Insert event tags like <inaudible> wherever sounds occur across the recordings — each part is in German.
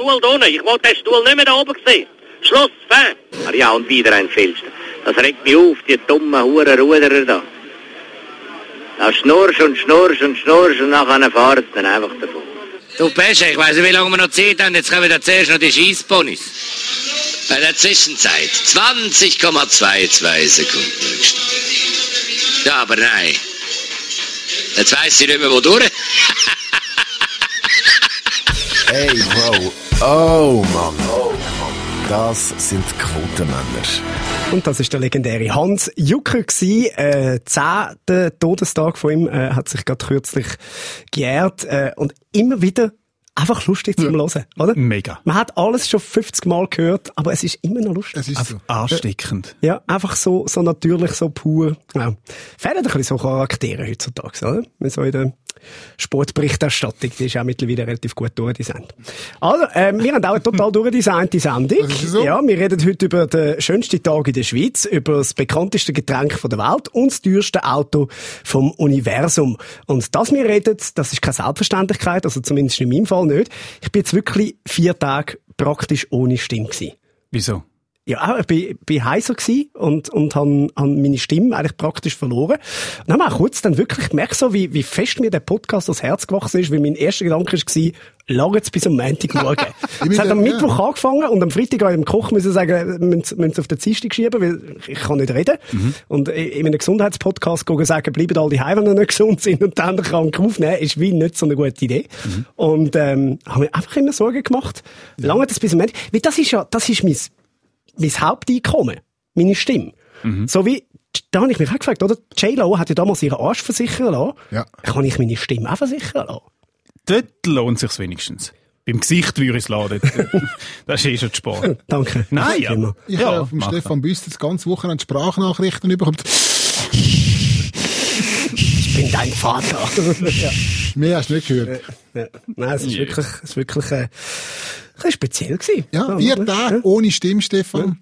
Stuhl da unten. Ich wollte den Stuhl nicht mehr da oben sehen. Schluss, fein. Ah ja, und wieder ein Filster. Das regt mich auf, die dummen Hurenruderer da. Da schnurst und schnurst und schnurst und nachher fahrt dann einfach davon. Du Pesche, ich weiss nicht, wie lange wir noch Zeit haben. Jetzt kommen wir zuerst noch die Schießponys. Bei der Zwischenzeit 20,22 Sekunden Rückstand. Ja, aber nein. Jetzt weiss ich nicht mehr, wo durch. <laughs> Hey, Bro. Oh, Mann. Das sind Quotenmänner. Und das ist der legendäre Hans Jucker gsi. Äh, zehnter Todestag von ihm äh, hat sich gerade kürzlich geehrt äh, und immer wieder einfach lustig zum Hören, oder? Mega. Man hat alles schon 50 Mal gehört, aber es ist immer noch lustig. Es ist so. Ansteckend. Ja, einfach so, so natürlich, so pur. Ja. Fehlen ein bisschen so Charaktere heutzutage, oder? Wie so in der Sportberichterstattung, die ist auch mittlerweile relativ gut durchdesignt. Also, ähm, wir haben auch eine total durchdesignte Sendung. So. Ja, wir reden heute über den schönsten Tag in der Schweiz, über das bekannteste Getränk von der Welt und das teuerste Auto vom Universum. Und das wir reden, das ist keine Selbstverständlichkeit, also zumindest in meinem Fall nicht. Ich bin jetzt wirklich vier Tage praktisch ohne Stimme gewesen. Wieso? Ja, ich bin, bin heiser gsi und, und han, han meine Stimme eigentlich praktisch verloren. Und dann habe ich kurz dann wirklich gemerkt, so, wie, wie fest mir der Podcast ans Herz gewachsen ist, weil mein erster Gedanke war, lange jetzt bis am Montagmorgen. <laughs> es hat am Ja. Mittwoch angefangen und am Freitag habe ich dem Koch müssen sagen, müssen, müssen Sie auf den Dienstag schieben, weil ich kann nicht reden. Und in einem Gesundheitspodcast gehen sagen, bleiben alle die wenn ihr nicht gesund sind und dann krank aufnehmen, ist wie nicht so eine gute Idee. Und, ähm, habe mir einfach immer Sorgen gemacht. Lange das bis am Montag. Weil das ist ja, das ist mein, mein Haupteinkommen, meine Stimme. So wie, da habe ich mich auch gefragt, oder? J-Lo hat ja damals ihren Arsch versichern lassen. Ja. Kann ich meine Stimme auch versichern lassen? Dort lohnt sich's wenigstens. Beim Gesicht würde ich es laden. <laughs> das ist eh schon Sport. Danke. Nein, ja. Immer. Ich Ja, habe vom Stefan Büster das ganze Wochenende Sprachnachrichten bekommen. Ich bin dein Vater. <laughs> ja. Mehr hast du nicht gehört. Ja. Nein, es ist wirklich, es ist wirklich, äh, bisschen speziell gewesen. Ja, vier Tage ohne Stimme, Stefan.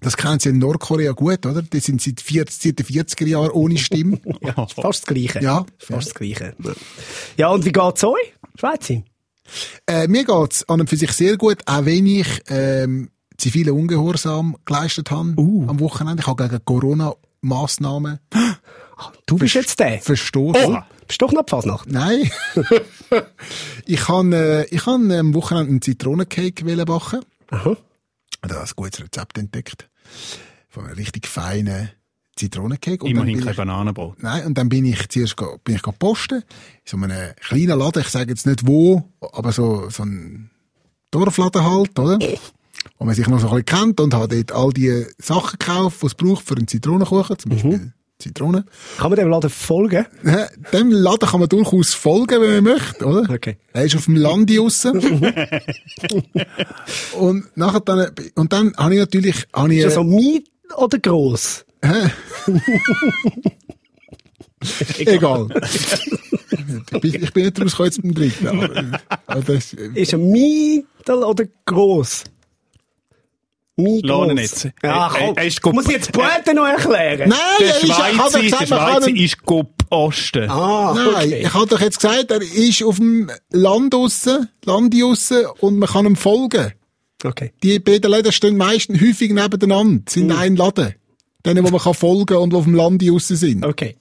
Das kennen Sie in Nordkorea gut, oder? Die sind seit, 40, seit den 40er Jahren ohne Stimme. <laughs> Ja, fast das Gleiche. Ja. Fast das Gleiche. Ja. Ja, und wie geht's euch? Schweizer? Äh, mir geht's an und für sich sehr gut, auch wenn ich ähm, zivile Ungehorsam geleistet habe am Wochenende. Ich habe gegen Corona-Massnahmen <gasps> Du bist jetzt der. verstoßen. Bist du doch noch Fasnacht? Nein. <laughs> ich habe äh, ich han, äh, am Wochenende einen Zitronencake wollen backen. Aha. Da habe ein gutes Rezept entdeckt. Von einem richtig feinen Zitronencake. Und dann Immerhin bin kein ich- Bananenbrot. Nein, und dann bin ich zuerst go- bin ich posten. In so einem kleinen Laden, ich sage jetzt nicht wo, aber so, so ein Dorfladen halt, oder? Wo man sich noch so ein bisschen kennt und hat dort all die Sachen gekauft, die es braucht für einen Zitronenkuchen, zum Beispiel Zitronen. Kann man dem Laden folgen? Äh, Dem Laden kann man durchaus folgen, wenn man möchte, oder? Okay. Er ist auf dem Land draussen. <laughs> und nachher dann, und dann habe ich natürlich, habe ich, Ist er so mit oder gross? <laughs> egal. ich, bin, ich bin nicht rausgekommen jetzt beim dritten. Aber, aber das, Ist er mittel oder gross? Jetzt. Ja, Er- komm. gut- Muss ich jetzt die Pointe noch erklären? nein, Der er ist, ich habe doch Schweizer, gesagt, der Schweizer ihn- ist go posten. Ah, Nein, okay. ich habe doch jetzt gesagt, er ist auf dem Land draussen, Land draussen und man kann ihm folgen. Okay. Die beiden Läden stehen meistens häufig nebeneinander, sind Mhm. ein Laden. Denen, wo man kann folgen und die auf dem Land draussen sind. Okay.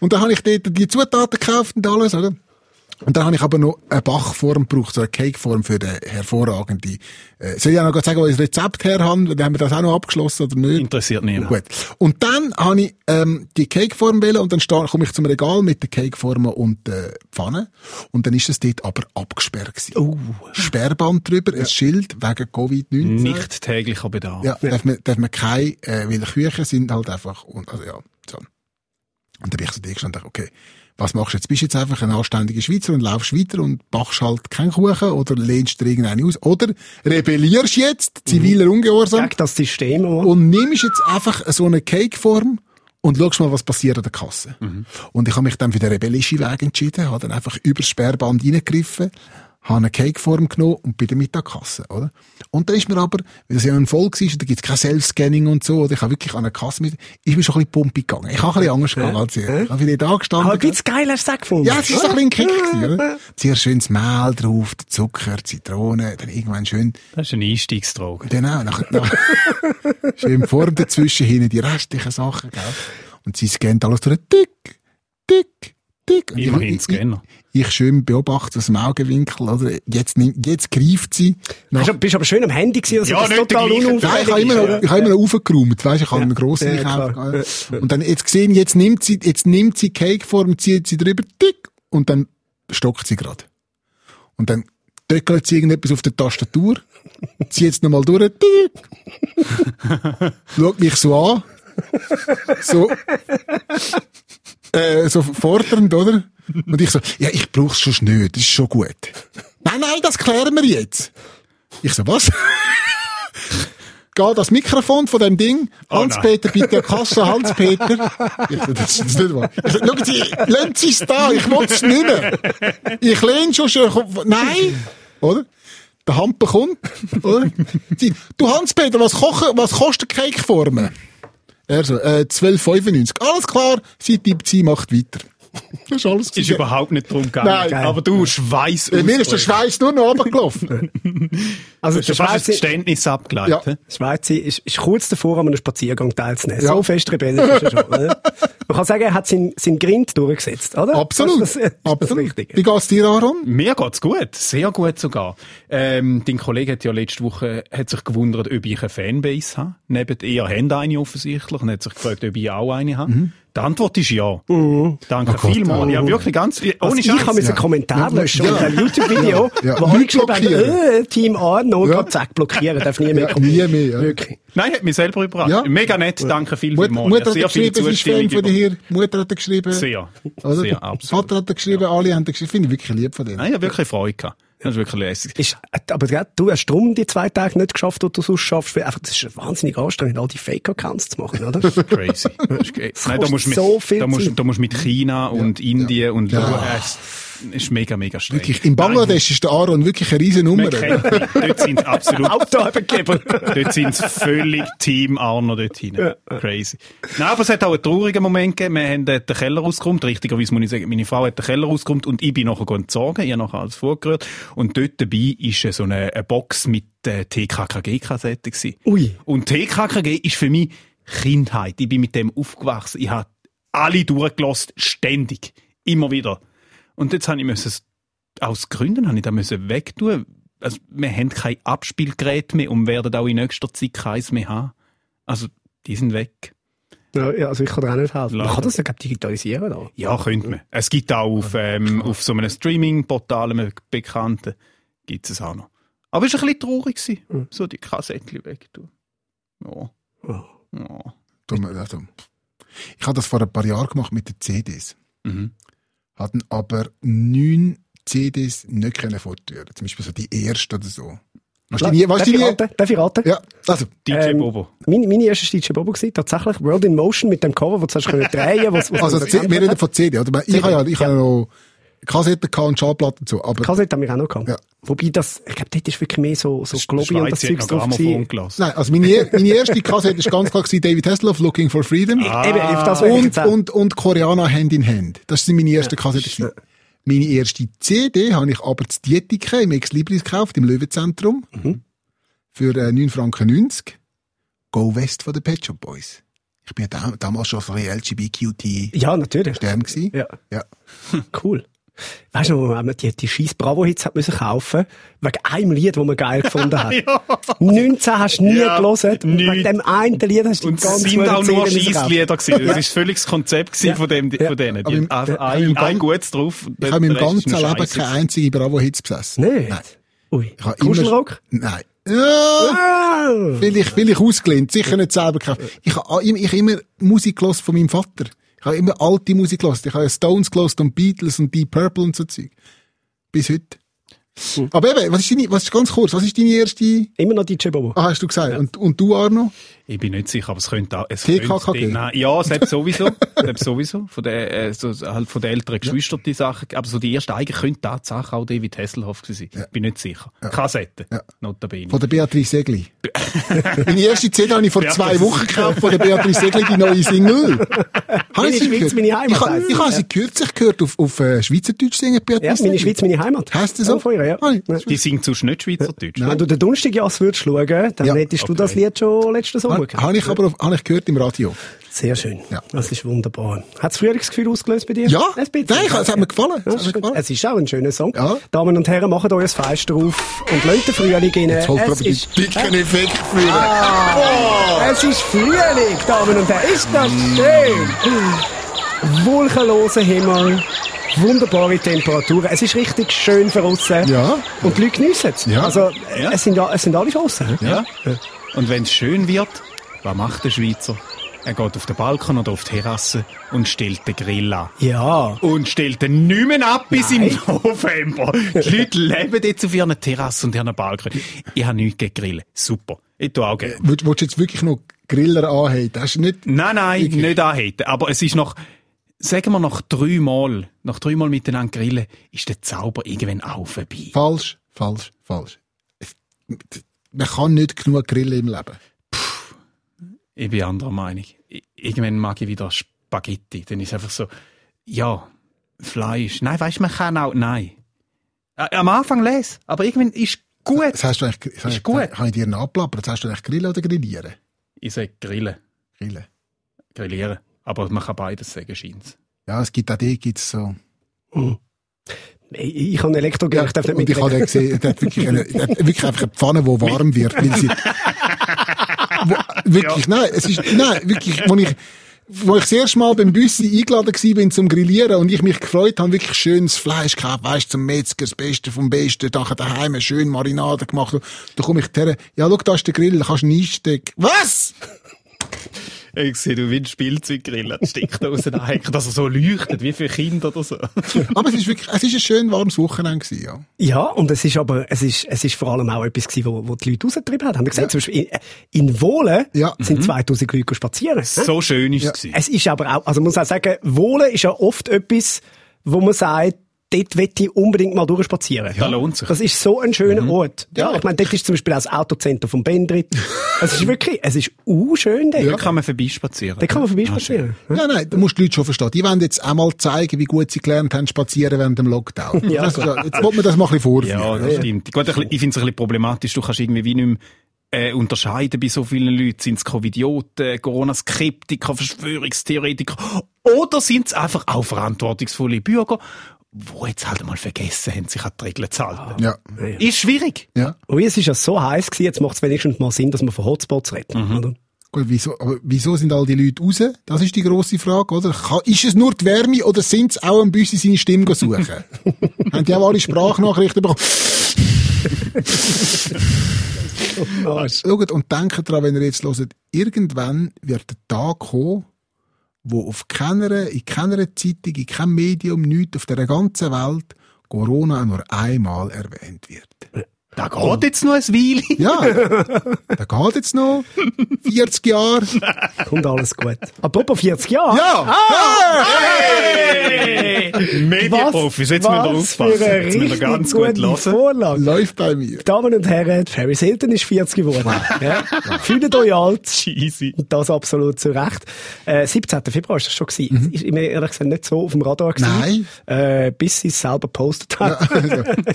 Und dann habe ich dort die Zutaten gekauft und alles, oder? Und dann habe ich aber noch eine Bachform gebraucht, so eine Cakeform für den hervorragende. Äh, soll ich auch noch sagen, wo ich das Rezept her habe? Dann haben wir das auch noch abgeschlossen oder nicht? Interessiert niemand. Gut. Und dann habe ich ähm, die Cakeform wählen und dann sta- komme ich zum Regal mit den Cakeformen und der Pfanne. Und dann ist es dort aber abgesperrt gewesen. Oh. Sperrband drüber, ein Schild wegen Covid-19. Nicht täglicher Bedarf. Ja, darf man, darf man keine, äh, weil Küchen sind halt einfach, und, also ja, so. Und dann bin ich so da gestanden und dachte, okay, was machst du jetzt? Bist du jetzt einfach ein anständiger Schweizer und laufst weiter und machst halt keinen Kuchen oder lehnst dir irgendeinen aus? Oder rebellierst jetzt, ziviler Ungehorsam, Gegen das System. oder? und nimmst jetzt einfach so eine Cakeform und schaust mal, was passiert an der Kasse. Und ich habe mich dann für den rebellischen Weg entschieden, habe dann einfach übers Sperrband reingegriffen, habe eine Cakeform genommen und bin damit an die Kasse, oder? Und dann ist mir aber, weil es ja ein Volk ist, da gibt es kein Self-Scanning und so, oder ich habe wirklich an eine Kasse mit, ist mir schon ein bisschen pumpig gegangen. Ich habe ein bisschen Angst gehabt als ich. Ich habe wieder da gestanden. Aber ein bisschen geil hast du es gefunden. Ja, es ist so ein bisschen Kick gewesen, oder? Zuerst schön das Mehl drauf, Zucker, die Zitrone, dann irgendwann schön, Das ist eine Einstiegsdroge. genau, nachher, <laughs> nachher schön vor und dazwischen hin die restlichen Sachen, gell? Und sie scannt alles durch, tick, tick, tick. Und Immerhin ich, Scanner. ich, ich schön beobachte aus dem Augenwinkel, oder? Jetzt, nimmt- jetzt greift sie. Nach, Bist, bist aber schön am Handy gewesen, also Ja, das nicht total gleiche Nein, ich habe unauffällig immer noch, ich habe immer noch aufgeräumt, weisst, ich habe einen grossen Ja, Einkauf. Und dann jetzt gesehen, jetzt nimmt sie, jetzt nimmt sie Cakeform, zieht sie drüber, tick, und dann stockt sie gerade. Und dann töckelt sie irgendetwas auf der Tastatur, zieht es nochmal durch, tick, <laughs> schaut mich so an, so, äh, so fordernd, oder? <laughs> Und ich so, ja, ich brauch's schon nicht, das ist schon gut. Nein, nein, das klären wir jetzt. Ich so, was? <laughs> Geh das Mikrofon von dem Ding. Hans-Peter, bitte Kasse, Hans-Peter. <laughs> Ich so, das ist nicht wahr. Ich so, Schauen Sie, lassen Sie es da, ich will es nicht mehr. Ich lehne schon schon, nein, oder? Der Hamper kommt, oder? Du Hans-Peter, was, kochen, was kostet Cakeformen? Er so, äh, 12,95. Alles klar, sie tippt sie, macht weiter. Das ist alles. Ist überhaupt nicht drum gegangen. Nein. Aber du, Schweiß Äh, Mir ist der Schweiß nur noch runtergelaufen. <laughs> Also Du der hast Schweizer, Geständnis abgeleitet. Ja. hä? Schweizer ist, ist kurz davor, an einem Spaziergang teilzunehmen. Ja. So fest rebellisch ist er schon. Oder? Man kann sagen, er hat seinen, seinen Grind durchgesetzt, oder? Absolut. Das, das, das ist das Absolut. Richtige. Wie geht's dir, Aaron? Mir geht's gut, sehr gut sogar. Ähm, dein Kollege hat ja letzte Woche hat sich gewundert, ob ich eine Fanbase habe. Neben ihr habt eine offensichtlich und hat sich gefragt, ob ich auch eine habe. Mhm. Die Antwort ist ja. Danke Oh vielmals. Ja, wirklich ganz, ohne Also ich habe einen Kommentar Ja. löschen Ja. unter einem YouTube-Video, Ja. wo Leute alle geschrieben haben, äh, Team Arno, Ja. zack, blockieren, darf nie mehr Ja, kommen. nie mehr, ja. Wirklich. Nein, hat mich selber überrascht. Ja. Mega nett, danke viel, Mutter, vielmals. Mutter hat geschrieben, sie ist Fan von dir. Mutter hat geschrieben. Sehr. Oder? Sehr, absolut. Vater hat geschrieben, alle haben geschrieben. Finde ich wirklich lieb von denen. Nein, ich habe wirklich Freude gehabt. Das ist wirklich lässig. Ist, aber gell, du hast drum die zwei Tage nicht geschafft, die du sonst schaffst, weil einfach, das ist wahnsinnig anstrengend, all die Fake-Accounts zu machen, oder? Crazy. <laughs> Das ist <laughs> Nein, da musst du mit, so viel da musst, Zeit. da musst du mit China und Indien und Ja. ja. Es ist mega, mega streng. Wirklich. In Bangladesch ist der Aaron wirklich eine riesen Nummer. Dort sind sie absolut, <laughs> Autoabgeber. dort sind sie völlig Team Arno dort hinein. Crazy. Nein, aber es hat auch einen traurigen Moment gegeben. Wir haben dort den Keller rausgeräumt. Richtigerweise muss ich sagen, meine Frau hat den Keller rausgeräumt und ich bin nachher entsorgen. Ich habe nachher alles vorgerührt. Und dort dabei ist so eine, eine Box mit äh, TKKG-Kassetten gewesen. Ui. Und TKKG ist für mich Kindheit. Ich bin mit dem aufgewachsen. Ich habe alle durchgelost, ständig. Immer wieder. Und jetzt habe ich müssen, es- aus Gründen habe ich da müssen wegtun. Also, wir haben kein Abspielgerät mehr und werden auch in nächster Zeit keins mehr haben. Also, die sind weg. Ja, ja, also ich kann dir auch nicht helfen. Man kann das ja, digitalisieren, oder? Ja, könnte man. Es gibt auch auf, ähm, auf so einem Streaming-Portal, einem bekannten, gibt es auch noch. Aber es war ein bisschen traurig, gewesen, so die Kassettchen wegtun. Ja. Ja. Du, Also, ich habe das vor ein paar Jahren gemacht mit den CDs. Mhm. Hatten aber neun CDs nicht können fortführen. Zum Beispiel so die erste oder so. Weißt du, die, weißt Darf du, raten? Darf ich raten? ja, also, DJ Ähm, Bobo. Meine, meine erste war DJ Bobo, gewesen, tatsächlich. World in Motion mit dem Cover, wo du hast können drehen was, was also wir reden von CD, oder? Ich habe ja, ich habe ja noch Kassetten gehabt und Schallplatten so, aber, Kassette haben wir auch noch gehabt. Ja. Wobei das, ich glaube, dort ist wirklich mehr so, so Globi und das noch drauf nein, also meine, meine erste Kassette ist ganz klar gewesen, David Hasselhoff, Looking for Freedom. Eben, auf das und, und, und Koreaner Hand in Hand. Das sind meine ersten Kassetten. gewesen. Meine erste CD habe ich aber zu Dietike im Ex Libris gekauft, im Löwenzentrum. Mhm. Für äh, 9,90 Franken. Go West von den Pet Shop Boys. Ich bin ja da, damals schon so ein LGBTQT Ja, natürlich. Stern gewesen. Ja. ja. Cool. Weißt du, wo man die, die scheiß Bravo-Hits hat müssen kaufen, wegen einem Lied, das man geil gefunden hat. <laughs> 19 hast du nie Ja, gelesen, wegen dem einen Lied hast du Und die es ganze sind auch nur kaufen. Scheisslieder gewesen. Das ist völlig das Konzept gewesen Ja. von, dem, Ja. von denen. Die im- äh, ein, im ein Gutes drauf. Ich habe im ganzen Leben keine einzige Bravo-Hits besessen. Nicht? Nein. Ui. Ich Kuschelrock? Nein. Ja, Ah. vielleicht, vielleicht ausgelehnt, sicher nicht selber gekauft. Ich habe ich, ich immer Musik von meinem Vater. Ich habe immer alte Musik gehört. Ich habe Stones gehört und Beatles und Deep Purple und so Zeug. Bis heute. Aber eben, was ist deine, was ist ganz kurz, was ist deine erste, Immer noch DJ Bobo. ah, hast du gesagt? Und, und du, Arno? Ich bin nicht sicher, aber es könnte auch, es TKKG? könnte, nein, ja, selbst sowieso, <laughs> selbst sowieso, von der, äh, so, halt von den älteren Geschwistern die Sachen, aber so die erste eigentlich könnte Tatsache auch David Hasselhoff gewesen sein. Bin nicht sicher. Kassette. Ja. Notabene. Von der Beatrice Segli. Meine <laughs> erste CD habe ich vor Beatrice zwei Wochen gekauft von der Beatrice Segli, die neue Single. <laughs> Habe Meine ich sie Schweiz, gehört? meine Heimat Ich, habe- heisst ich sie, habe ja. sie kürzlich gehört auf, auf äh, Schweizerdeutsch singen, Beatrice Ja, meine Segli. Schweiz, meine Heimat. Heisst das so? Ja, von ihr, ja. Ah, Ja. Die singt sonst nicht Schweizerdeutsch. Wenn du den Donnerstagjass würdest schauen, dann Ja, hättest du okay. das Lied schon letzten Sommer Habe habe ich aber auf, habe ich gehört im Radio. Sehr schön. Ja. Das ist wunderbar. Hat das Frühlingsgefühl ausgelöst bei dir? Ja, ein bisschen. nein, es hat mir gefallen. Es Ja, hat gefallen. Es ist auch ein schöner Song. Ja. Damen und Herren, macht euch ein Fest drauf und lasst den Frühling rein. Jetzt holt aber die dicken Effekte führen. Ah, es ist Frühling, Damen und Herren. Ist das schön? Wolkenloser Himmel. Wunderbare Temperaturen. Es ist richtig schön für draussen. Ja. Und die Leute geniessen es. Ja. Also, Ja. Es, sind, es sind alle draussen. hä? Ja. Und wenn es schön wird, was macht der Schweizer? Er geht auf den Balkon oder auf die Terrasse und stellt den Grill an. Ja. Und stellt den nicht mehr ab bis Nein. im November. Die Leute leben jetzt auf ihren Terrassen und ihren Balkon. Ich habe nichts gegen Grillen. Super. Ich tue auch gerne. Willst, willst du jetzt wirklich noch Griller anhaben? Das ist nicht... Nein, nein, Wirklich? nicht anheten. Aber es ist noch, sagen wir nach dreimal, nach dreimal miteinander grillen, ist der Zauber irgendwann auch vorbei. Falsch, falsch, falsch. Es- Man kann nicht genug grillen im Leben. Ich bin anderer Meinung. Irgendwann mag ich wieder Spaghetti. Dann ist es einfach so, ja, Fleisch. Nein, weißt du, man kann auch, nein. Am Anfang les, aber irgendwann ist gut. Das hast du eigentlich, das Ist gut. Habe ich dir nachplappert? Das hast du eigentlich grillen oder grillieren? Ich sage grillen, Grillen. grillieren. Aber man kann beides sagen, scheint's. Ja, es gibt auch die, gibt's so. Ich, ich habe Elektrogrill, ich darf nicht und ich habe gesehen, der hat wirklich, eine, der hat wirklich einfach eine Pfanne, die warm wird, weil sie, <laughs> wirklich, nein, es ist, nein, wirklich, wo ich, wo ich das erste Mal beim Büssi eingeladen gewesen bin zum Grillieren und ich mich gefreut habe, wirklich schönes Fleisch gehabt, weißt, zum Metzger, das Beste vom Besten, nachher daheim schön Marinade gemacht. Da komme ich her, ja, schau, da ist der Grill, da kannst du einstecken. Was? Ich sehe, du willst Spielzeuggrill an die Steckdose hängen, dass er so leuchtet, wie für Kinder oder so. <laughs> Aber es ist wirklich, es ist ein schön warmes Wochenende gewesen, ja. Ja, und es ist aber, es ist, es ist vor allem auch etwas gewesen, wo, wo die Leute rausgetrieben haben. Haben wir gesehen, zum Beispiel in, in Wohlen Ja. sind 2000 Leute spazieren. So schön ist Ja. es. gewesen. Es ist aber auch, also man muss auch sagen, Wohlen ist ja oft etwas, wo man sagt, dort will ich unbedingt mal durchspazieren. Da lohnt sich. Das ist so ein schöner Ort. Ja, Ja. ich meine, dort ist zum Beispiel auch das Autocenter vom Bendrit. <laughs> Es ist wirklich, es ist uh schön dort. Da kann man vorbeispazieren. Da kann man Ah, vorbeispazieren. Ja, nein, du musst die Leute schon verstehen. Die wollen jetzt einmal zeigen, wie gut sie gelernt haben, spazieren während dem Lockdown. Ja, das, ist ja- jetzt wollen wir das mal ein bisschen vorführen. Ja, das stimmt. Gut, ich finde es ein bisschen problematisch. Du kannst irgendwie wie nicht mehr äh, unterscheiden bei so vielen Leuten. Sind es Covidioten, Corona-Skeptiker, Verschwörungstheoretiker oder sind es einfach auch verantwortungsvolle Bürger, die jetzt halt mal vergessen haben, sich an die Regeln zu halten? Ja. Ist schwierig. ja. Ui, es ist ja so heiß gewesen, jetzt macht es wenigstens mal Sinn, dass man von Hotspots redet. Oder? Gut, wieso, aber wieso sind all die Leute raus? Das ist die grosse Frage, oder? Ist es nur die Wärme oder sind es auch ein bisschen seine Stimme suchen? <laughs> Haben die auch alle Sprachnachrichten bekommen? <laughs> Arsch. Schaut und denkt daran, wenn ihr jetzt hört, irgendwann wird der Tag kommen, wo auf keiner, in keiner Zeitung, in keinem Medium, nichts auf der ganzen Welt Corona nur einmal erwähnt wird. Da geht jetzt noch ein Weile. <laughs> Ja, da geht jetzt noch 40 Jahre. Kommt alles gut. Apropos 40 Jahre. Ja! Hey! Medienprofis, jetzt müssen wir was aufpassen. Jetzt müssen wir richtig ganz gut hören. Läuft bei mir. Damen und Herren, Paris Hilton ist 40 geworden. Ja. Fühlt euch alt. Cheesy. Und das absolut zu Recht. Äh, 17. Februar ist das schon gewesen. Ist mir ehrlich gesagt nicht so auf dem Radar gewesen. Nein. Äh, bis sie es selber postet hat.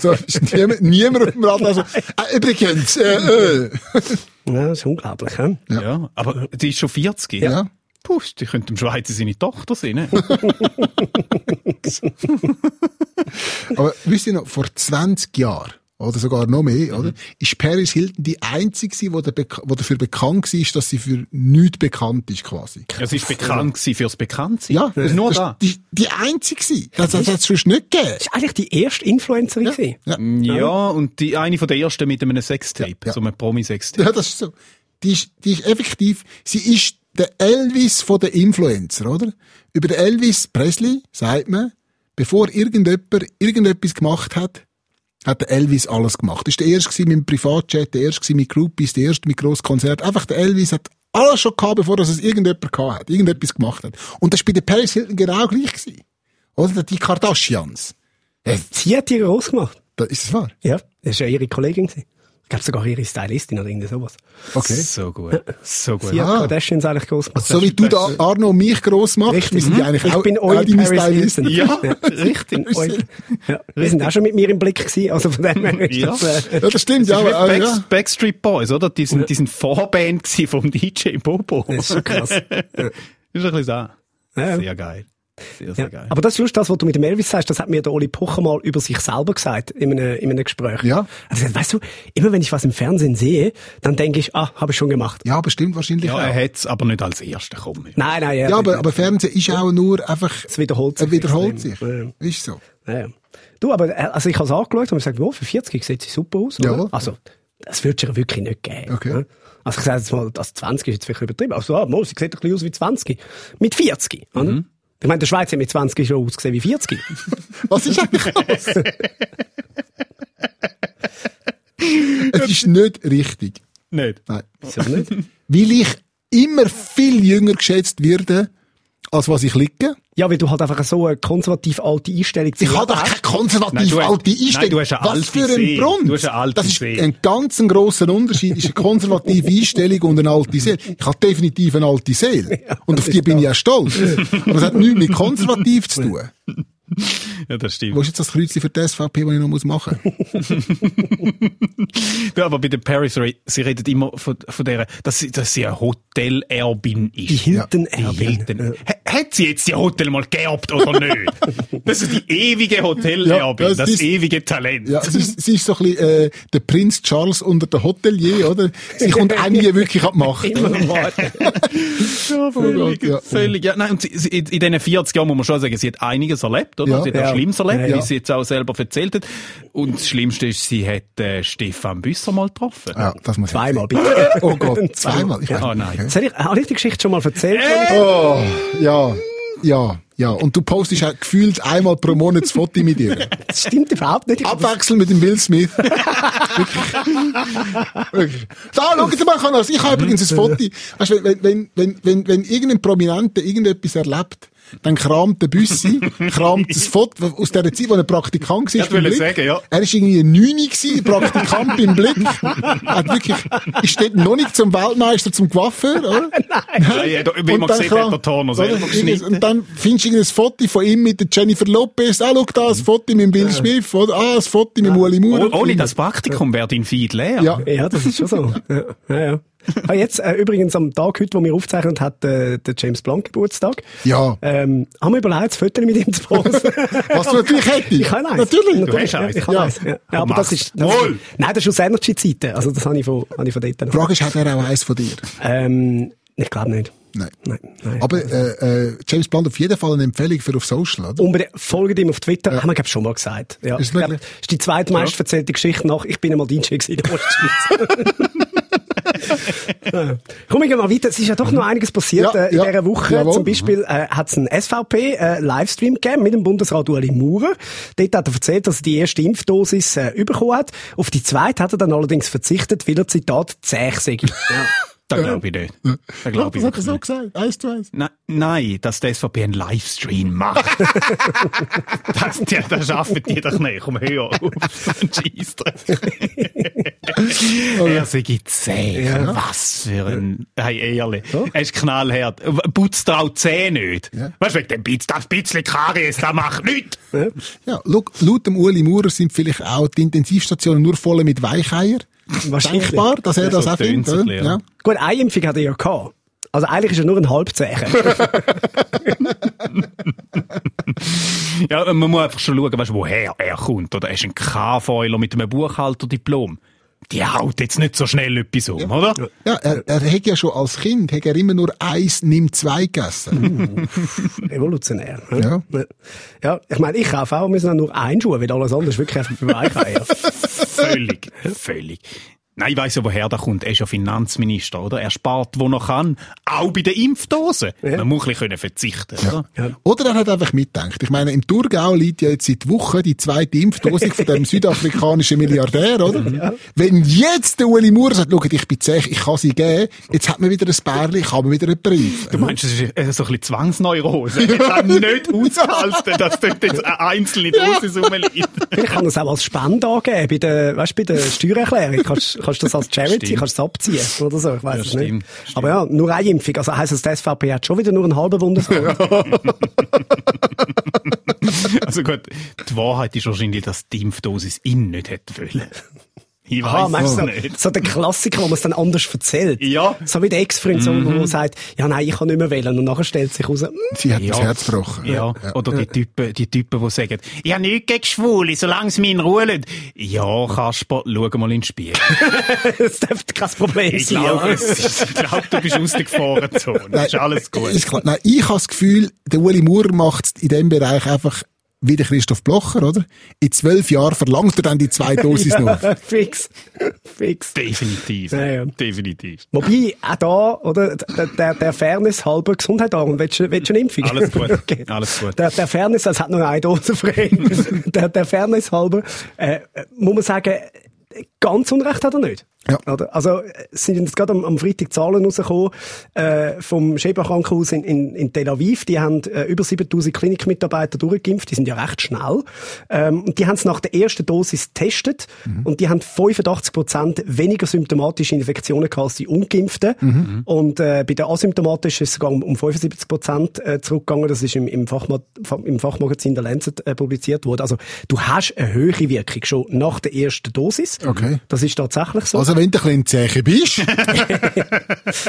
<laughs> so, ist niemand, niemand auf dem Rad. Also, äh, übrigens, äh, äh. Ja, das ist unglaublich. He? Ja. aber die ist schon 40. Ja. Puh, die könnte im Schweiz seine Tochter sein. Ne? <laughs> <laughs> Aber wisst ihr noch, vor 20 Jahren, oder sogar noch mehr, oder? Ist Paris Hilton die einzige, der wo dafür bekannt war, dass sie für nichts bekannt ist, quasi. Ja, sie ist bekannt gewesen fürs Bekanntsein. Ja, das ist nur das da. Die, die einzige. Das, das hat es sonst nicht gegeben. Das ist eigentlich die erste Influencerin gewesen. Ja. Ja, und die, eine von der ersten mit einem Sextape, Ja, ja. so einem Promi-Sextape. Ja, das ist so. Die ist, die ist effektiv, sie ist der Elvis von den Influencer, oder? Über den Elvis Presley sagt man, bevor irgendjemand irgendetwas gemacht hat, hat der Elvis alles gemacht. Das war der erste gewesen mit dem Privatjet, der erste mit Groupies, der erste mit Grosskonzert. Einfach der Elvis hat Alles schon gehabt, bevor das es irgendjemand gehabt hat, irgendetwas gemacht hat. Und das war bei der Paris Hilton genau gleich gewesen. Oder die Kardashians. Äh, Sie hat die groß gemacht. ist es wahr? Ja, das war ja ihre Kollegin. gewesen. Ich glaube sogar ihre Stylistin oder irgend sowas. Okay. So gut. So gut. Sie hat Ah. Kardashians eigentlich groß gemacht. So wie du da Arno und mich gross machst, Richtig. wir sind ja eigentlich ich auch, bin auch euer deine Paris Stylisten. Hilton. Ja, richtig. <laughs> Ja. Wir sind auch schon mit mir im Blick gewesen, also von dem her ist Ja. das, äh, Ja, das stimmt, ja, Ja, aber, Back, ja. Backstreet Boys, oder? Die sind, die sind Vorband gewesen vom <laughs> DJ Bobo. das ist schon krass. <laughs> ist ein bisschen so. Ja. Sehr geil. Sehr, sehr Ja. geil. Aber das ist lustig, das, was du mit dem Elvis sagst, das hat mir der Oli Pocher mal über sich selber gesagt, in einem, in einem Gespräch. Ja. Also, weißt du, immer wenn ich was im Fernsehen sehe, dann denke ich, ah, habe ich schon gemacht. Ja, aber stimmt wahrscheinlich ja, auch. er hat's aber nicht als Erster kommen. Nein, nein, ja. Ja, aber, aber Fernsehen ist auch nur einfach, es wiederholt sich. er wiederholt sich. Ist so. Ja, ja. Du, aber, äh, also ich habe es angeschaut und gesagt, oh, für 40 sieht sie super aus, oder? Jawohl. Also, das würde es wirklich nicht geben. Okay. ne? Also ich sage jetzt mal, das 20 ist jetzt vielleicht übertrieben. Also, ah, mal, sie sieht ein bisschen aus wie 20. Mit 40, oder? Ich meine, der Schweiz hat mit 20 schon ausgesehen wie 40. <laughs> Was ist eigentlich los? es ist nicht richtig. Nicht? Nein. Wieso nicht? Weil ich immer viel jünger geschätzt werde, als was ich liege. Ja, weil du halt einfach so eine konservativ alte Einstellung Ich habe doch keine konservativ Nein, alte Einstellung. nein, du hast eine Was für ein Seele. Brunn. Du hast eine alte das ist Seele. ein ganz grosser Unterschied. ist eine konservative <laughs> Einstellung und eine alte Seele. Ich habe definitiv eine alte Seele. <laughs> und auf die bin ich auch stolz. Aber das hat nichts mit konservativ zu tun. <laughs> <laughs> Ja, das stimmt. Wo ist jetzt das Kreuzchen für die SVP, das ich noch muss machen muss? <laughs> Ja, aber bei den Paris, sie redet immer von, von der, dass sie, dass sie eine Hotelerbin ist. Die Hilton Die Erbin. Hilton. H- Hat sie jetzt die Hotel mal geerbt oder nicht? <laughs> Das ist die ewige Hotelerbin, Ja, das das, ist- ewige Talent. Ja, sie ist, sie ist so ein bisschen äh, der Prinz Charles unter den Hotelier, oder? Sie kommt auch nie wirklich an die Macht. Ja, völlig, Ja. völlig. Ja, nein, und sie, sie, in in diesen 40 Jahren muss man schon sagen, sie hat einiges erlebt, oder? Ja. sie hat Ja. auch Schlimmes erlebt, Ja, wie ja. sie jetzt auch selber erzählt hat. Und das Schlimmste ist, sie hat äh, Stefan Büsser mal getroffen. Ja, das muss Zweimal, bitte. <laughs> Oh Gott, <laughs> zweimal? Ich weiß Oh nicht. nein. Soll ich, habe ich die Geschichte schon mal erzählt? Oh, ja, ja, ja. Und du postest auch gefühlt einmal pro Monat das Foto mit ihr. <laughs> Das stimmt überhaupt nicht. Abwechseln mit dem Will Smith. Wirklich. Da, schaut mal, Kanas, ich habe übrigens ein Foto. Weißt, wenn, wenn, wenn, wenn, wenn irgendein Prominenter irgendetwas erlebt, dann kramt der Büssi, <laughs> kramt das Foto aus der Zeit, wo er Praktikant war. Ich sagen, ja. Er ist irgendwie ein Neuni gewesen, Praktikant beim Blick. Hat wirklich, ist dort noch nicht zum Weltmeister, zum Coiffeur, oder? <laughs> Nein, ja, da- wie man dann sieht, hat der Torno selber geschnitten. Und dann findest du irgendein Foto von ihm mit der Jennifer Lopez. Ah, schau da, das Foto mit dem Will Smith, oder? Ah, das Foto mit dem Uli Maurer. Oh, ohne das Praktikum wäre dein Feed leer. Ja. Ja, das ist schon so. Ja, ja. Ja. <laughs> Ah, jetzt, äh, übrigens, am Tag heute, wo wir aufzeichnen, hat äh, der James Blunt Geburtstag. Ja. Ähm, haben wir überlegt, das Foto mit ihm zu posten. <laughs> Was du <laughs> natürlich hättest. Ich habe eins. Natürlich. Du hast ja, eins. Ich habe Ja. eins. Ja. Ja, aber das ist, das Wohl. ist, nein, das ist aus Energy-Zeiten. Also, das habe ich von, habe ich von dort Die noch. Frage ist, hat er auch eins von dir? Ähm, ich glaube nicht. Nein. Nein, nein. Aber äh, äh, James Blunt auf jeden Fall eine Empfehlung für auf Social, oder? Unbedingt, folgt ihm auf Twitter, haben wir, glaube ich, schon mal gesagt. Ja. Ist glaub, ist die zweitmeist erzählte Geschichte nach, ich bin einmal DJ gewesen in der Ostschweiz. Ja. <laughs> Komm ich mal weiter. Es ist ja doch noch einiges passiert Ja, äh, in ja. dieser Woche. Jawohl. Zum Beispiel äh, hat es einen SVP-Livestream gegeben mit dem Bundesrat Ueli Maurer. Dort hat er erzählt, dass er die erste Impfdosis äh, bekommen hat. Auf die zweite hat er dann allerdings verzichtet, weil er, Zitat, zäh sei. Ja. Das glaube ich nicht. Das glaube ich Was hat er so nicht. gesagt? Eins zu eins. Na, nein, dass der SVP einen Livestream macht. <laughs> das, die, das schaffen die doch nicht. Komm, hör auf. Scheissdreck. er sei zäh. Was für ein... Hey, ehrlich. Er ist knallhart. Putzt auch Zähne nicht. Weißt du, wegen dem Bitz, das bisschen Karies, das macht nichts. Ja, laut, laut dem Uli Maurer sind vielleicht auch die Intensivstationen nur voll mit Weicheier. Wahrscheinlich. Denkbar, dass er Ja, das so auch findet. Ja. Gut, eine Impfung hat er ja gehabt. Also eigentlich ist er nur ein Halbzeichen. <laughs> Ja, man muss einfach schon schauen, weißt, du, woher er kommt. Oder er ist ein KVler mit einem Buchhalterdiplom. Die haut jetzt nicht so schnell etwas um, oder? Ja, er, er hat ja schon als Kind hat er immer nur eins, nimm zwei gegessen. Revolutionär. Ja. Ja, ich meine, ich kaufe auch, wir müssen nur einen Schuh, weil alles andere ist wirklich einfach für Weicheier. <laughs> Völlig, völlig. Nein, ich weiss ja, woher der kommt. Er ist ja Finanzminister, oder? Er spart, wo er kann. Auch bei den Impfdosen. Ja. Man muss ein bisschen verzichten, oder? Oder er hat einfach mitgedacht. Ich meine, im Thurgau liegt ja jetzt seit Wochen die zweite Impfdose von dem <laughs> südafrikanischen Milliardär, oder? Wenn jetzt der Uli Maurer sagt, schau, ich bin zäh, ich kann sie geben, jetzt hat man wieder ein Bärli, ich habe wieder einen Brief. Du meinst, das ist äh, so ein bisschen Zwangsneurose. <laughs> Ich kann nicht aushalten, dass dort jetzt eine einzelne Dosis rumliegt. Vielleicht kann es auch als Spende angeben, bei der, weißt, bei der Steuererklärung. Kannst, kannst du das als <laughs> Charity, kannst du es abziehen, oder so, ich weiß Ja, es stimmt, nicht. stimmt. Aber ja, nur eine Impfung. Also heisst es, die SVP hat schon wieder nur einen halben Wundersaal. <laughs> <laughs> Also gut, die Wahrheit ist wahrscheinlich, dass die Impfdosis ihn nicht hätte wollen. Ich weiß es du, nicht. so der Klassiker, wo man es dann anders erzählt. Ja. So wie der Ex-Freund, so, wo sagt, ja nein, ich kann nicht mehr wählen. Und nachher stellt sich raus, hm, Sie hat Ja. das Herz gebrochen. Ja, oder die Typen, die Typen, die sagen, ich habe nichts gegen Schwule, solange sie mich in Ruhe lassen. Ja, Kasper, schau mal in den Spiegel. <laughs> das dürfte kein Problem Ich sein. glaube, ja. ist- ich glaube, du bist aus der Gefahrenzone. Ist alles gut. Ist klar. Nein, ich habe das Gefühl, der Uli Maurer macht in dem Bereich einfach wie der Christoph Blocher, oder? In zwölf Jahren verlangt er dann die zwei Dosis noch. <laughs> Fix. Fix. Definitiv. Ja, ja. Definitiv. Wobei, auch da, oder, der, der, der Fairness halber Gesundheit an. Willst du, willst du eine Impfung? Alles gut. <laughs> Okay. Alles gut. Der, der Fairness, es hat nur eine Dose frei. <laughs> der, der Fairness halber, äh, muss man sagen, ganz Unrecht hat er nicht. Ja. Oder? Also, es sind jetzt gerade am, am Freitag Zahlen rausgekommen, äh, vom Sheba Krankenhaus in, in, in Tel Aviv. Die haben äh, über 7000 Klinikmitarbeiter durchgeimpft. Die sind ja recht schnell. Ähm, und die haben es nach der ersten Dosis getestet. Und die haben 85 Prozent weniger symptomatische Infektionen gehabt als die Ungeimpften. Und, äh, bei den Asymptomatischen ist es sogar um, um 75 Prozent äh, zurückgegangen. Das ist im, im, Fachma im Fachmagazin der Lancet äh, publiziert worden. Also, du hast eine höhere Wirkung schon nach der ersten Dosis. Okay. Das ist tatsächlich so. Also wenn du ein bisschen zähe bist. <laughs>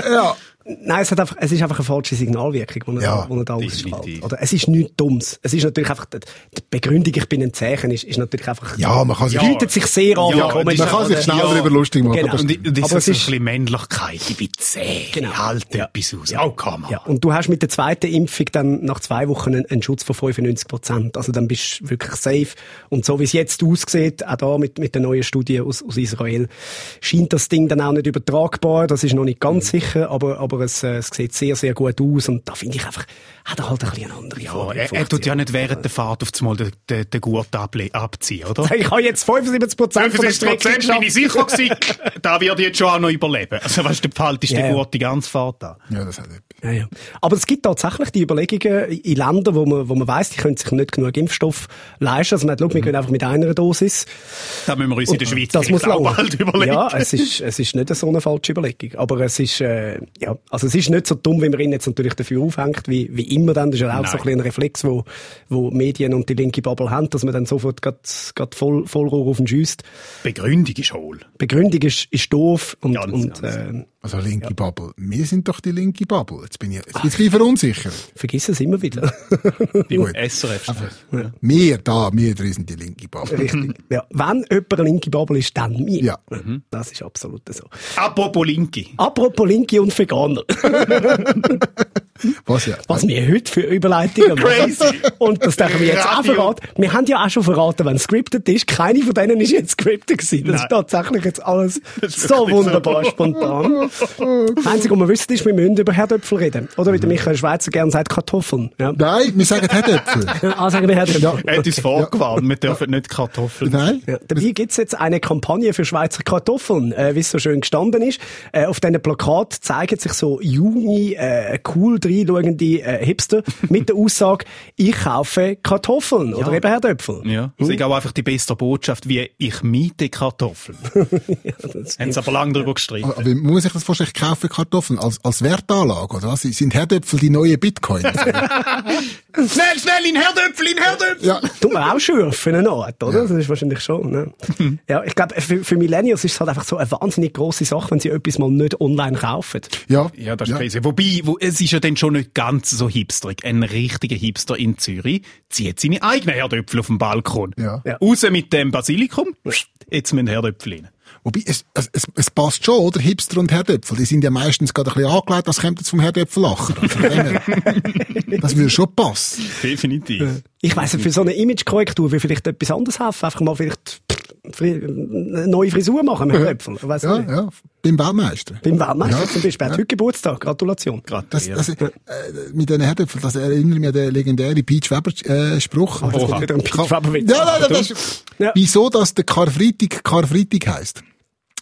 ja. Nein, es, hat einfach, es ist einfach eine falsche Signalwirkung, die Ja, er da ausstrahlt. Oder es ist nichts Dummes. Es ist natürlich einfach, die Begründung, ich bin ein Zeichen, ist, ist natürlich einfach, Ja, man kann sich, bietet sich sehr an. Ja, man kann sich schnell Ja. darüber lustig machen. Genau. Und, und das Aber ist es so ein ist- bisschen Männlichkeit. Ich bin zäh. Genau. Ich halte Ja. etwas aus. Ja, kann man. Ja, und du hast mit der zweiten Impfung dann nach zwei Wochen einen, einen Schutz von 95 Prozent. Also dann bist du wirklich safe. Und so wie es jetzt aussieht, auch da mit, mit der neuen Studie aus, aus Israel, scheint das Ding dann auch nicht übertragbar. Das ist noch nicht ganz sicher, aber, aber es, äh, es sieht sehr, sehr gut aus. Und da finde ich einfach, hat er halt ein bisschen eine andere Ja, er, er tut ja nicht während der Fahrt auf einmal den, den, den Gurt abziehen, oder? <laughs> Ich habe jetzt 75 Prozent von der Strecke bin ich geschafft. sicher gewesen, <laughs> da wird jetzt schon auch noch überleben. Also weißt du, du behaltest Ja, den. Gurt die ganze Fahrt an. Ja, das hat etwas. Ja, ja. Aber es gibt tatsächlich die Überlegungen in Ländern, wo man, wo man weiss, die können sich nicht genug Impfstoff leisten. Also man hat, schau, wir gehen einfach mit einer Dosis. Da müssen wir uns in der Schweiz das muss auch bald überlegen. Ja, es ist, es ist nicht so eine falsche Überlegung. Aber es ist, äh, ja, also es ist nicht so dumm, wie man ihn jetzt natürlich dafür aufhängt, wie, wie immer dann. Das ist ja auch so ein, Nein. ein Reflex, wo, wo Medien und die linke Bubble haben, dass man dann sofort grad, grad voll, voll Rohr auf den schießt. Begründung ist hohl. Begründung ist, ist doof und, Ganz, und ganz. Äh, Also linke Bubble. Wir sind doch die linke Bubble. Jetzt bin ich jetzt bin ich ein bisschen verunsichert. vergiss es immer wieder. Die <laughs> Gut. SRF. Wir da, wir drei sind die linke Bubble. Richtig. Ja. Wenn jemand eine linke Bubble ist, dann mir. Ja. Das ist absolut so. Apropos Linke. Apropos Linke und Veganer. <laughs> Was ja? Was wir heute für Überleitungen machen. Crazy. Und das dürfen wir jetzt auch verraten. Wir haben ja auch schon verraten, wenn es scripted ist. Keine von denen ist jetzt scripted gewesen. Das Nein. ist tatsächlich jetzt alles so wunderbar spontan. Das Einzige, was wir wissen, ist, wir müssen über Herdöpfel reden. Oder wie der Michael Schweizer gerne sagt, Kartoffeln. Ja. Nein, wir sagen Herdöpfel. <laughs> Ah, sagen wir Herdöpfel. Er hat uns vorgewarnt, wir dürfen nicht Kartoffeln. Nein? Ja, dabei gibt's jetzt eine Kampagne für Schweizer Kartoffeln, äh, wie es so schön gestanden ist. Äh, auf diesem Plakat zeigen sich so junge, äh, cool reinschauende äh, Hipster mit der Aussage, ich kaufe Kartoffeln oder eben Herdöpfel. Ja, das ist auch einfach die beste Botschaft, wie ich miete Kartoffeln. <laughs> Haben sie aber lange darüber gestritten. Aber wie muss ich das vorstellen? Ich kaufe Kartoffeln als, als Wertanlage, oder was? Sind Herdöpfel die neue Bitcoin? <laughs> Schnell, schnell, in Herdöpfel, in Herdöpfel! ja. Tut man auch schürfen, eine Art, oder? Das ist wahrscheinlich schon, ne? Ja, ich glaube, für, für Millennials ist es halt einfach so eine wahnsinnig grosse Sache, wenn sie etwas mal nicht online kaufen. Ja. Ja, das ist crazy. Wobei, wo, es ist ja dann schon nicht ganz so hipsterig. Ein richtiger Hipster in Zürich zieht seine eigenen Herdöpfel auf dem Balkon. Ja. Ja. Raus mit dem Basilikum, jetzt müssen Herdöpfel rein. Wobei, es, es, es, es passt schon, oder? Hipster und Herdöpfel, die sind ja meistens gerade ein bisschen angelegt, das kommt jetzt vom Herdöpfelacher. Also, <laughs> das würde schon passen. Definitiv. Ich weiss, für so eine Imagekorrektur will vielleicht etwas anderes helfen. Einfach mal vielleicht eine neue Frisur machen mit Köpfen. Ja, nicht. ja, beim Weltmeister. Beim Weltmeister Ja. zum Beispiel. Er hat heute Geburtstag. Gratulation. Das, das, äh, mit den Herdöpfeln, das erinnert mich an den legendären Peach Weber äh, Spruch. das ist wieder ein Peach Weber. Ja, nein, das ist, Ja. Wieso das der Karfreitag Karfreitag heisst?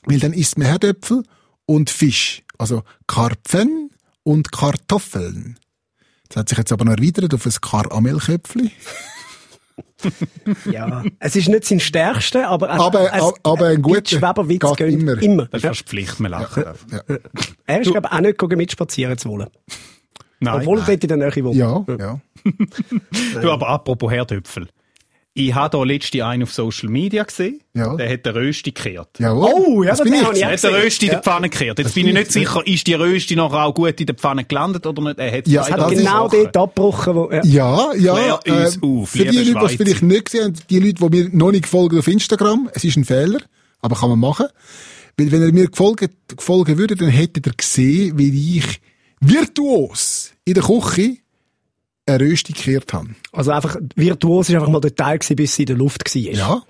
Weil dann isst man Herdöpfel und Fisch. Also Karpfen und Kartoffeln. Das hat sich jetzt aber noch erweitert auf ein Karamelköpfli. <laughs> Ja. Es ist nicht sein stärkster, aber, es- Aber- es, aber ein guter Peach Weber Witz geht geht immer. immer. Das ist Ja. fast Pflicht, man lacht. einfach. Ja, Er ist, glaube ich, auch nicht gegangen mitspazieren zu wollen. Nein. Obwohl er dort in der Nähe wohnt. ja. ja. Du, aber apropos Herdöpfel. Ich habe da letzte einen auf Social Media gesehen. Ja. Der hat den Rösti gekehrt. Jawohl. Oh, ja, das das bin ich. Er auch hat den. Rösti in Ja. der Pfanne gekehrt. Jetzt bin ich nicht sicher, ist die Rösti nachher auch gut in der Pfanne gelandet oder nicht? Er hat Ja, Es hat das ist genau dort abgebrochen, wo, ja. Ja, ja. Äh, auf, für die Leute, die es vielleicht nicht gesehen haben, die Leute, die mir noch nicht folgen auf Instagram, es ist ein Fehler, aber kann man machen. Weil wenn ihr mir gefolgt, gefolgt würde, dann hättet ihr gesehen, wie ich virtuos in der Küche eine Rösti gekehrt habe. Also einfach, virtuos ist einfach mal der Teil gewesen, bis sie in der Luft war. Ja.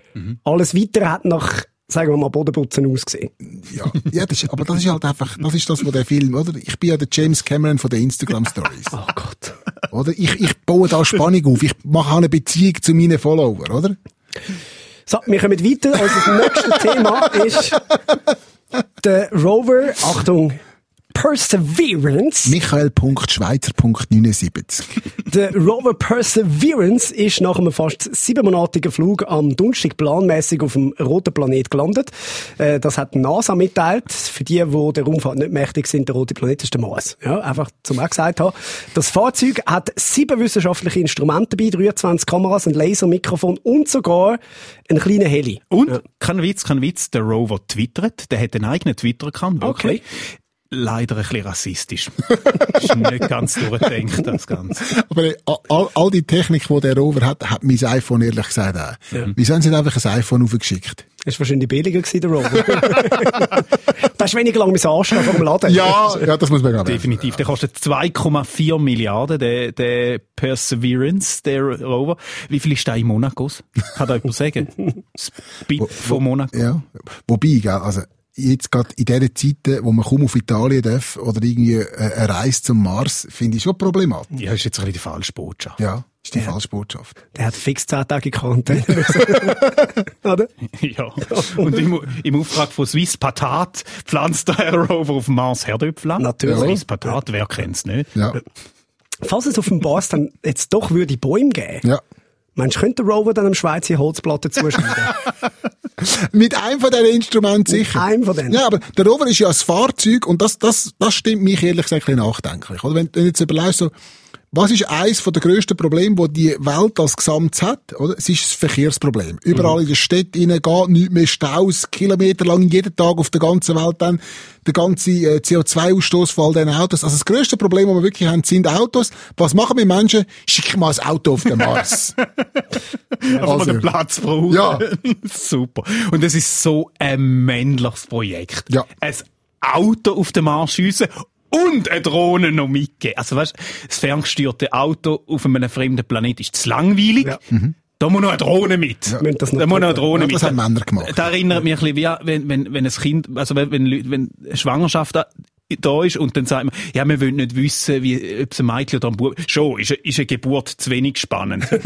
Alles weitere hat nach, sagen wir mal, Bodenputzen ausgesehen. Ja, ja das ist, aber das ist halt einfach, das ist das, was der Film, oder? Ich bin ja der James Cameron von den Instagram Stories. <laughs> Oh Gott. Oder? Ich, ich baue da Spannung auf. Ich mache auch eine Beziehung zu meinen Followern, oder? So, wir kommen weiter. Unser nächstes Thema ist der Rover, Achtung, Perseverance. Michael.schweizer.79. <laughs> Der Rover Perseverance ist nach einem fast siebenmonatigen Flug am Donnerstag planmäßig auf dem roten Planet gelandet. Äh, Das hat die NASA mitteilt. Für die, die der Raumfahrt nicht mächtig sind, der rote Planet ist der Mars. Ja, einfach zum auch gesagt haben. Das Fahrzeug hat sieben wissenschaftliche Instrumente dabei, 23 Kameras, ein Lasermikrofon und sogar einen kleinen Heli. Und, kein Witz, kein Witz, der Rover twittert, der hat einen eigenen Twitter-Account, wirklich. Leider ein bisschen rassistisch. <laughs> ist nicht ganz durchdenkt, das Ganze. Aber äh, all, all die Technik, die der Rover hat, hat mein iPhone ehrlich gesagt auch. Wieso haben sie nicht einfach ein iPhone aufgeschickt? Das war wahrscheinlich billiger gewesen, der Rover. <laughs> das ist weniger lang mein Anstehen vor dem Laden. Ja, ja, das muss man gerade Definitiv. Der kostet 2,4 Milliarden, der, der Perseverance, der Rover. Wie viel ist der in Monacos? Kann da jemand sagen? Das Bit von Monaco. Ja. Wobei, gell, also, jetzt gerade in dieser Zeit, wo man kaum auf Italien darf oder irgendwie äh, eine Reise zum Mars, finde ich schon problematisch. Ja, ist jetzt ein bisschen die falsche Botschaft. Ja, ist die falsche Botschaft. Der hat fix 10 Tage Quarantäne. <laughs> Oder? <laughs> Ja. Und im, im Auftrag von Swiss Patat pflanzt der Rover auf dem Mars Herdöpfel an. Natürlich. Swiss Patat, wer kennt's nicht? Ja, Falls es auf dem Mars dann jetzt doch würde Bäume geben, ja. Meinst du, könnte der Rover dann am Schweizer Holzplatte zuschneiden? <laughs> Mit einem von diesen Instrumenten sicher. einem von denen. Ja, aber der Rover ist ja ein Fahrzeug und das, das, das stimmt mich ehrlich gesagt ein bisschen nachdenklich. Oder wenn du jetzt überlegst, so, was ist eines von der grössten Probleme, die die Welt als Gesamt hat? Oder? Es ist das Verkehrsproblem. Überall in der Stadt rein geht nichts mehr Staus, kilometerlang jeden Tag auf der ganzen Welt dann der ganze äh, CO2-Ausstoß von all diesen Autos. Also das grösste Problem, das wir wirklich haben, sind Autos. Was machen wir Menschen? Schicken mal ein Auto auf den Mars. <laughs> Einfach mal Also, den Platz brauchen. Ja. <laughs> Super. Und es ist so ein männliches Projekt. Ja. Ein Auto auf den Mars schiessen und eine Drohne noch mitgeben. Also weißt, das ferngesteuerte Auto auf einem fremden Planet ist zu langweilig. Ja. Da muss noch eine Drohne mit. Müssen das da muss noch eine. Drohne Ja, mit. das haben Männer gemacht. Da erinnert mich ein bisschen, wie wenn, wenn, wenn ein Kind, also wenn, wenn, wenn eine Schwangerschaft da, da ist und dann sagt man, ja, wir wollen nicht wissen, wie, ob es ein Mädchen oder ein Bub Schon, ist, eine- ist eine Geburt zu wenig spannend. <laughs> wir,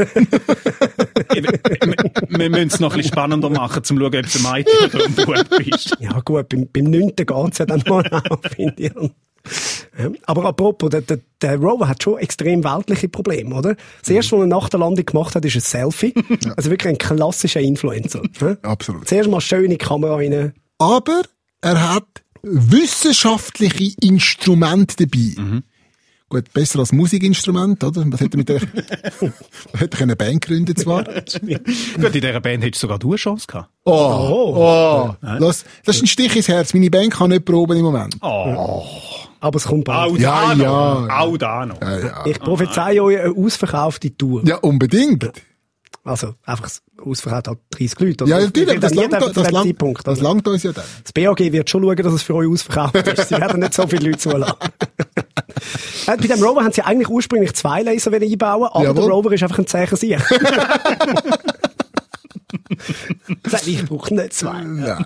wir müssen es noch ein bisschen spannender machen, um zu schauen, ob es ein Mädchen oder ein Bub ist. Ja gut, beim, beim 9. geht's ja dann mal auch, <laughs> finde ich. Ja, aber apropos, der, der, der Rover hat schon extrem weltliche Probleme, oder? Das erste, was er nach der Landung gemacht hat, ist ein Selfie. <laughs> Also wirklich ein klassischer Influencer. Ja? Absolut. Zuerst mal schöne Kamera rein. aber er hat wissenschaftliche Instrumente dabei. Mhm. Gut, besser als Musikinstrument, oder? Was hätte er mit der, <laughs> hätte eine Band gründen zwar? Gut, in dieser Band hättest du sogar du eine Chance gehabt. Oh, oh, Los, das ist ein Stich ins Herz. Meine Band kann nicht proben im Moment. Oh, Aber es kommt bald. auch Ja, da noch. ja. Auch da noch. Ja, ja. Ich prophezei euch eine ausverkaufte Tour. ja unbedingt. Also einfach ausverkauft hat 30 Leute. oder? Ja, natürlich, das langt, das, zu dem langt, Zeitpunkt, das langt uns ja dann. Das BAG wird schon schauen, dass es für euch ausverkauft ist. Sie werden nicht so viele Leute zulassen. <laughs> Äh, Bei dem Rover haben sie eigentlich ursprünglich zwei Laser wollen einbauen, aber Jawohl. der Rover ist einfach ein Zeichen sicher. <laughs> Ich brauche nicht zwei. Nein.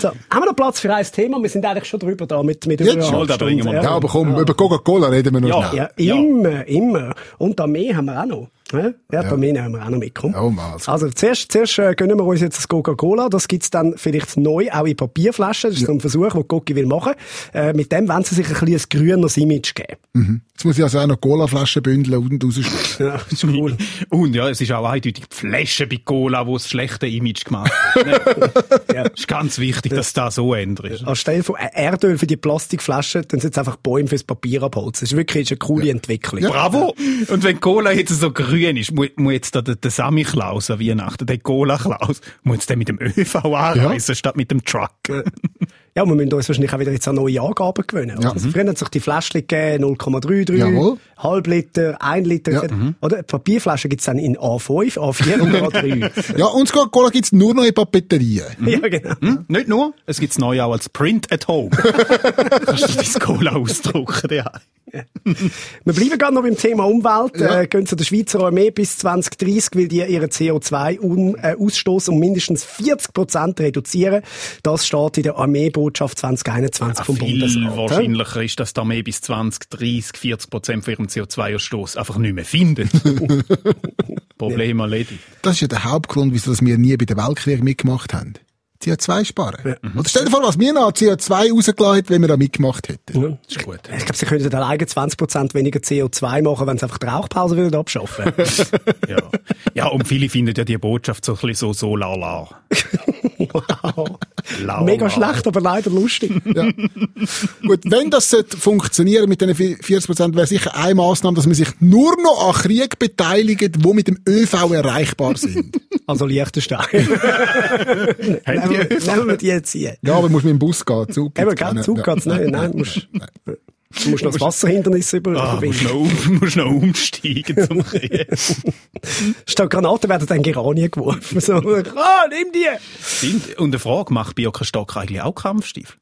So, haben wir noch Platz für ein Thema? Wir sind eigentlich schon drüber da mit, mit Jetzt über schon? Da bringen wir. Ja, aber komm, über Coca-Cola reden wir noch Ja. schnell. Ja, immer, immer. Und Armee haben wir auch noch. Ja, ja, die Armee haben wir auch noch mitgekommen. Ja, mal, also. Also zuerst, zuerst äh, gönnen wir uns jetzt das Coca-Cola. Das gibt's dann vielleicht neu, auch in Papierflaschen. Das ist so ein Versuch, den Coca will machen. Äh, mit dem wollen sie sich ein bisschen ein grüneres Image geben. Jetzt muss ich also auch noch Colaflaschen bündeln und rausstellen. <laughs> Ja, das ist cool. <laughs> Und ja, es ist auch eindeutig die Flasche bei Cola, die das schlechte Image gemacht hat. <laughs> Ja. Es ist ganz wichtig, dass das so ändert. Anstelle von äh, Erdöl für die Plastikflaschen, dann sind es einfach Bäume fürs Papier abholzen. Das ist wirklich eine coole Entwicklung. Bravo! Und wenn Cola jetzt so grün ist, muss, muss jetzt da der, der Sammy Klaus an Weihnachten, der Cola Klaus, muss jetzt mit dem ÖV anreisen, statt mit dem Truck. <laughs> Ja, wir müssen uns wahrscheinlich auch wieder jetzt an neue Angaben gewöhnen. Ja. Also früher hat sich die Fläschchen gegeben, 0,33, Jawohl. halb Liter, 1 Liter. Ja. Oder? Die Papierflaschen gibt's dann in A5, A4 und A3. <laughs> Ja, und das Coca-Cola gibt's nur noch in Papeterien. <laughs> ja, genau. Hm? Nicht nur, es gibt's neu auch als Print at Home. Kannst du dein Cola ausdrucken, ja. <laughs> Wir bleiben gerade noch beim Thema Umwelt. Ja. Äh, gehen zu der Schweizer Armee bis 2030 will die ihren CO2-Ausstoß um mindestens 40 Prozent reduzieren. Das steht in der Armeebotschaft 2021 vom Viel Bundesrat. wahrscheinlicher ist, dass die Armee bis 20, 30, 40 Prozent von ihrem CO2-Ausstoß einfach nicht mehr findet. <laughs> Problem erledigt. Das ist ja der Hauptgrund, wieso wir nie bei dem Weltkrieg mitgemacht haben. CO2 sparen. Oder stell dir vor, was wir noch an CO2 rausgelassen hätten, wenn wir da mitgemacht hätten. Ja. Ist gut. Ich glaube, sie könnten alleine 20% weniger CO2 machen, wenn sie einfach die Rauchpause wieder abschaffen. <laughs> Ja. ja, und viele finden ja die Botschaft so ein bisschen so, so la la. wow. la Mega la. schlecht, aber leider lustig. Ja. Gut, wenn das sollte funktionieren mit den 40 Prozent, wäre sicher eine Maßnahme, dass man sich nur noch an Krieg beteiligt, die mit dem ÖV erreichbar sind. Also Liechtenstein. Haben nehmen, die wir, ÖV? Nehmen <laughs> wir die jetzt hier. ja, aber muss mit dem Bus gehen. Zug Eben, keinen. Zug Ja. geht's nicht. Nein, du musst, du musst noch das Wasserhindernis über, Ah, musst überwinden. noch, um- <laughs> musst noch umsteigen zum <laughs> Krieg. Statt Granaten werden dann Geranien geworfen. So, ah, nimm die! Stimmt. Und eine Frage, macht Birkenstock eigentlich auch Kampfstiefel?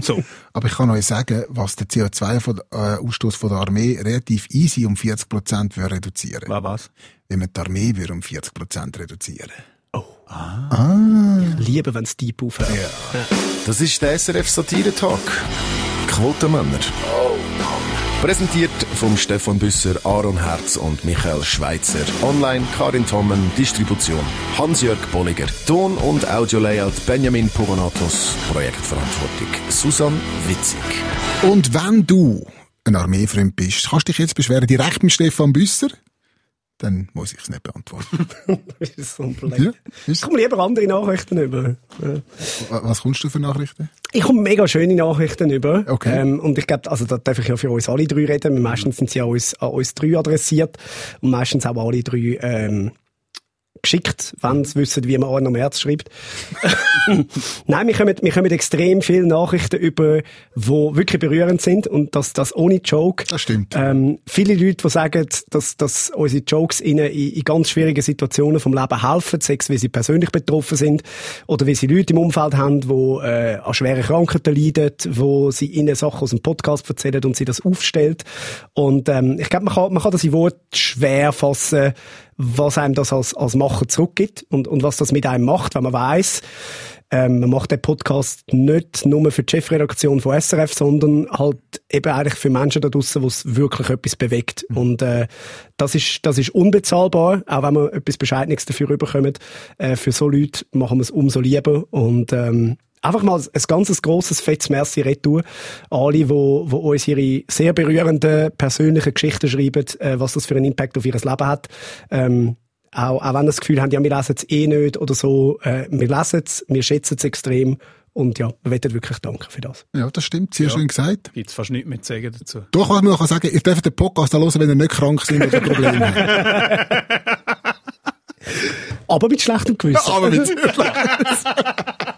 so. Aber ich kann euch sagen, was der CO2-Ausstoß von der Armee relativ easy um 40 Prozent reduzieren Was, was? Wenn man die Armee würde um 40 Prozent reduzieren Liebe, wenn's deep aufhört. Das ist der SRF Satire Talk. Quotenmänner. Präsentiert vom Stefan Büsser, Aaron Herz und Michael Schweitzer. Online Karin Tommen, Distribution Hans-Jörg Bolliger. Ton- und Audio-Layout Benjamin Pogonatos. Projektverantwortung Susan Witzig. Und wenn du ein Armeefreund bist, kannst du dich jetzt beschweren direkt mit Stefan Büsser? Dann muss ich es nicht beantworten. <laughs> Das ist Blöd. Ja, Ich komme lieber andere Nachrichten über. Ja. Was kommst du für Nachrichten? Ich komme mega schöne Nachrichten über. Okay. Ähm, und ich glaube, also da darf ich ja für uns alle drei reden. Meistens sind sie an uns, an uns drei adressiert. Und meistens auch alle drei, ähm, geschickt, wenn sie wissen, wie man Arno Merz schreibt. <laughs> Nein, wir kommen, wir kommen extrem viele Nachrichten über, die wirklich berührend sind und das, das ohne Joke. Das stimmt. Ähm, viele Leute, die sagen, dass, dass unsere Jokes ihnen in, in ganz schwierigen Situationen vom Leben helfen, sei es, wie sie persönlich betroffen sind oder wie sie Leute im Umfeld haben, die äh, an schweren Krankheiten leiden, wo sie ihnen Sachen aus dem Podcast erzählen und sie das aufstellt. Und ähm, ich glaube, man kann, man kann das in Wort schwer fassen, was einem das als, als Macher zurückgibt und, und was das mit einem macht, wenn man weiß, ähm, man macht den Podcast nicht nur für die Chefredaktion von SRF, sondern halt eben eigentlich für Menschen da draussen, wo es wirklich etwas bewegt. Und äh, das ist das ist unbezahlbar, auch wenn wir etwas Bescheidenes dafür bekommen. Äh, für so Leute machen wir es umso lieber und ähm, Einfach mal ein ganzes grosses, fettes Merci retour alle, wo, wo uns ihre sehr berührenden persönlichen Geschichten schreiben, äh, was das für einen Impact auf ihr Leben hat. Ähm, auch, auch wenn das Gefühl haben, ja, wir lesen es eh nicht oder so, äh, wir lesen es, wir schätzen es extrem und ja, wir wollen wirklich danken für das. Ja, das stimmt. Sehr schön gesagt. Gibt's fast nichts mehr zu sagen dazu. Doch, was man noch sagen kann, ihr dürft den Podcast auch hören, wenn ihr nicht krank sind oder Probleme habt. <laughs> Aber mit schlechtem Gewissen. Aber mit <laughs>